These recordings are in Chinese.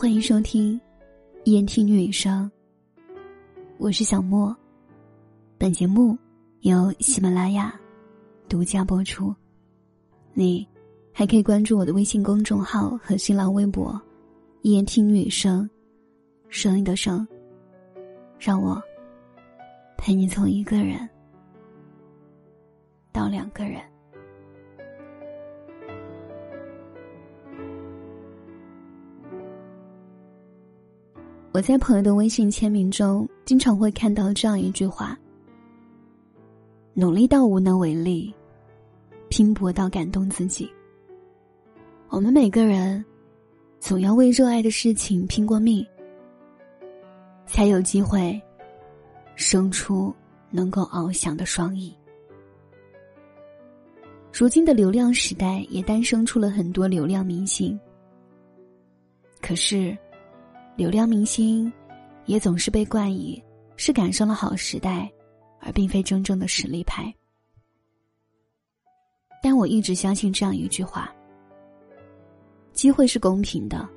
欢迎收听《言听女生》，我是小莫。本节目由喜马拉雅独家播出。你还可以关注我的微信公众号和新浪微博“言听女生”，声音的声，让我陪你从一个人到两个人。我在朋友的微信签名中，经常会看到这样一句话：“努力到无能为力，拼搏到感动自己。”我们每个人，总要为热爱的事情拼过命，才有机会生出能够翱翔的双翼。如今的流量时代，也诞生出了很多流量明星。可是。流量明星，也总是被冠以是赶上了好时代，而并非真正的实力派。但我一直相信这样一句话：机会是公平的，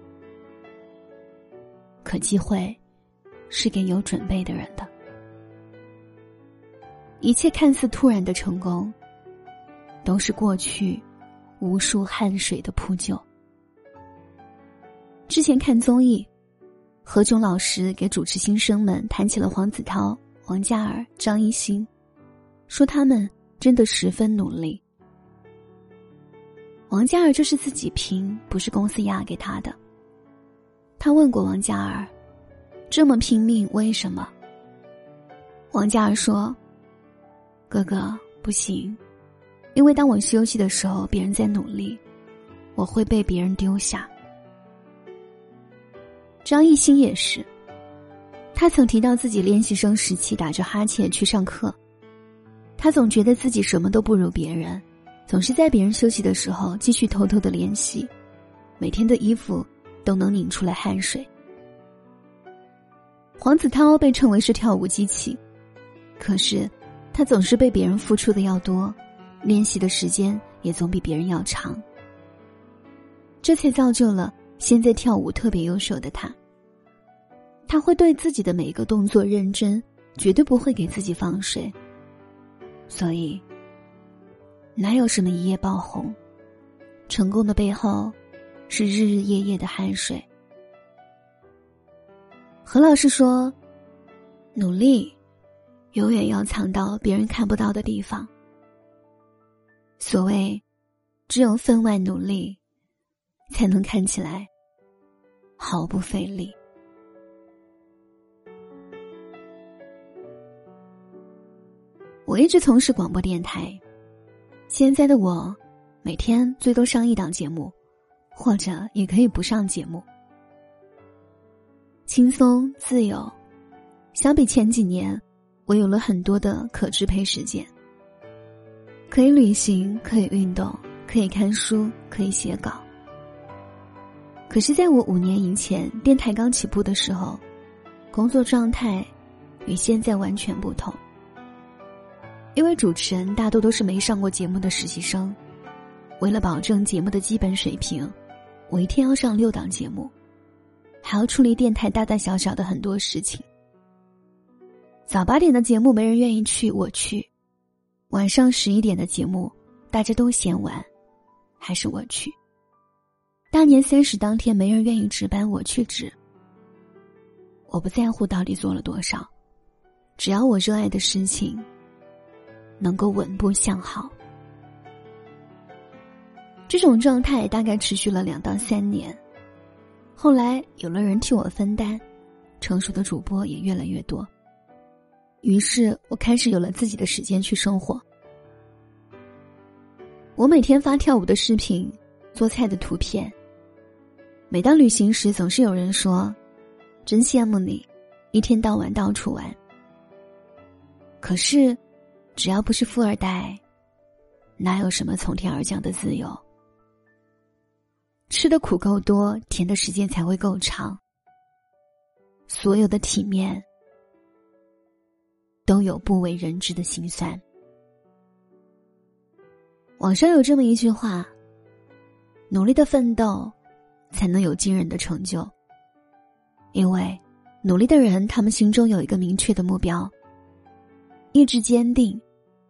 可机会是给有准备的人的。一切看似突然的成功，都是过去无数汗水的铺就。之前看综艺。何炅老师给主持新生们谈起了黄子韬、王嘉尔、张艺兴，说他们真的十分努力。王嘉尔就是自己拼，不是公司压给他的。他问过王嘉尔：“这么拼命，为什么？”王嘉尔说：“哥哥，不行，因为当我休息的时候，别人在努力，我会被别人丢下。”张艺兴也是，他曾提到自己练习生时期打着哈欠去上课，他总觉得自己什么都不如别人，总是在别人休息的时候继续偷偷的练习，每天的衣服都能拧出来汗水。黄子韬被称为是跳舞机器，可是他总是被别人付出的要多，练习的时间也总比别人要长，这才造就了。现在跳舞特别优秀的他，他会对自己的每一个动作认真，绝对不会给自己放水。所以，哪有什么一夜爆红？成功的背后，是日日夜夜的汗水。何老师说：“努力，永远要藏到别人看不到的地方。”所谓，只有分外努力，才能看起来。毫不费力。我一直从事广播电台，现在的我每天最多上一档节目，或者也可以不上节目，轻松自由。相比前几年，我有了很多的可支配时间，可以旅行，可以运动，可以看书，可以写稿。可是，在我五年以前电台刚起步的时候，工作状态与现在完全不同。因为主持人大多都是没上过节目的实习生，为了保证节目的基本水平，我一天要上六档节目，还要处理电台大大小小的很多事情。早八点的节目没人愿意去，我去；晚上十一点的节目大家都嫌晚，还是我去。大年三十当天，没人愿意值班，我去值。我不在乎到底做了多少，只要我热爱的事情能够稳步向好。这种状态大概持续了两到三年，后来有了人替我分担，成熟的主播也越来越多。于是我开始有了自己的时间去生活。我每天发跳舞的视频，做菜的图片。每当旅行时，总是有人说：“真羡慕你，一天到晚到处玩。”可是，只要不是富二代，哪有什么从天而降的自由？吃的苦够多，甜的时间才会够长。所有的体面，都有不为人知的辛酸。网上有这么一句话：“努力的奋斗。”才能有惊人的成就。因为努力的人，他们心中有一个明确的目标，意志坚定，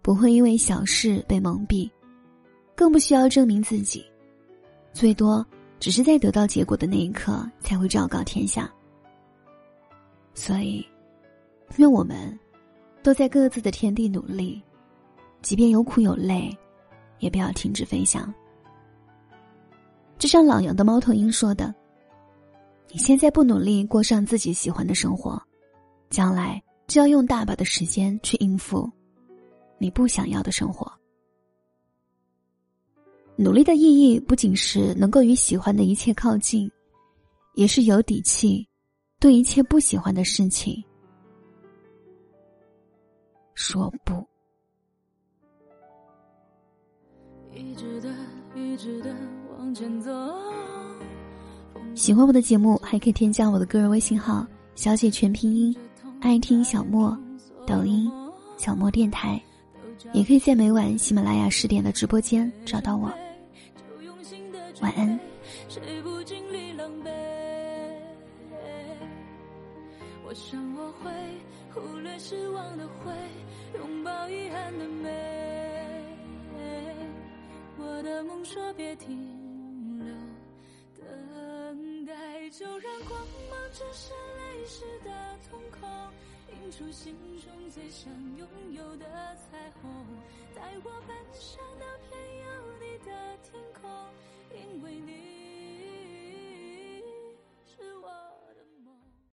不会因为小事被蒙蔽，更不需要证明自己，最多只是在得到结果的那一刻才会昭告天下。所以，愿我们都在各自的天地努力，即便有苦有累，也不要停止飞翔。就像老杨的猫头鹰说的。你现在不努力过上自己喜欢的生活，将来就要用大把的时间去应付你不想要的生活。努力的意义不仅是能够与喜欢的一切靠近，也是有底气对一切不喜欢的事情说不。一直的，一直的。往前走喜欢我的节目，还可以添加我的个人微信号“小姐全拼音”，爱听小莫，抖音小莫电台，也可以在每晚喜马拉雅十点的直播间找到我。晚安。我想我会忽略失望的灰，拥抱遗憾的美。我的梦说别停。只是泪湿的瞳孔，映出心中最想拥有的彩虹，带我奔向那片有你的天空，因为你。